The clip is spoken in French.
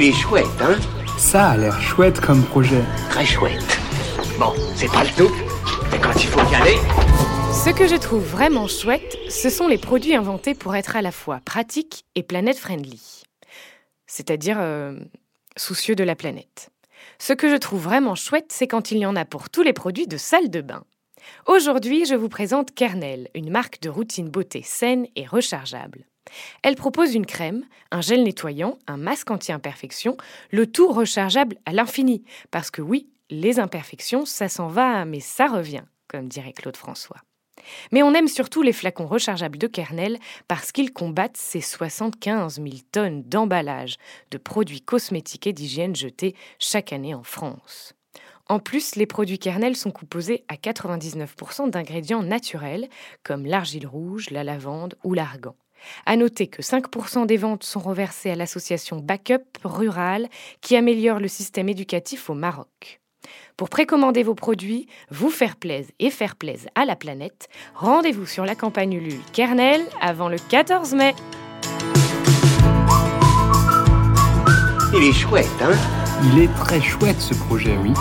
Il est chouette, hein Ça a l'air chouette comme projet. Très chouette. Bon, c'est pas le tout, mais quand il faut y aller... Ce que je trouve vraiment chouette, ce sont les produits inventés pour être à la fois pratiques et planète-friendly. C'est-à-dire euh, soucieux de la planète. Ce que je trouve vraiment chouette, c'est quand il y en a pour tous les produits de salle de bain. Aujourd'hui, je vous présente Kernel, une marque de routine beauté saine et rechargeable. Elle propose une crème, un gel nettoyant, un masque anti-imperfection, le tout rechargeable à l'infini. Parce que oui, les imperfections, ça s'en va, mais ça revient, comme dirait Claude François. Mais on aime surtout les flacons rechargeables de Kernel parce qu'ils combattent ces 75 000 tonnes d'emballage de produits cosmétiques et d'hygiène jetés chaque année en France. En plus, les produits Kernel sont composés à 99% d'ingrédients naturels comme l'argile rouge, la lavande ou l'argan. À noter que 5% des ventes sont reversées à l'association Backup Rural qui améliore le système éducatif au Maroc. Pour précommander vos produits, vous faire plaisir et faire plaisir à la planète, rendez-vous sur la campagne Ulule Kernel avant le 14 mai. Il est chouette, hein? Il est très chouette ce projet, oui.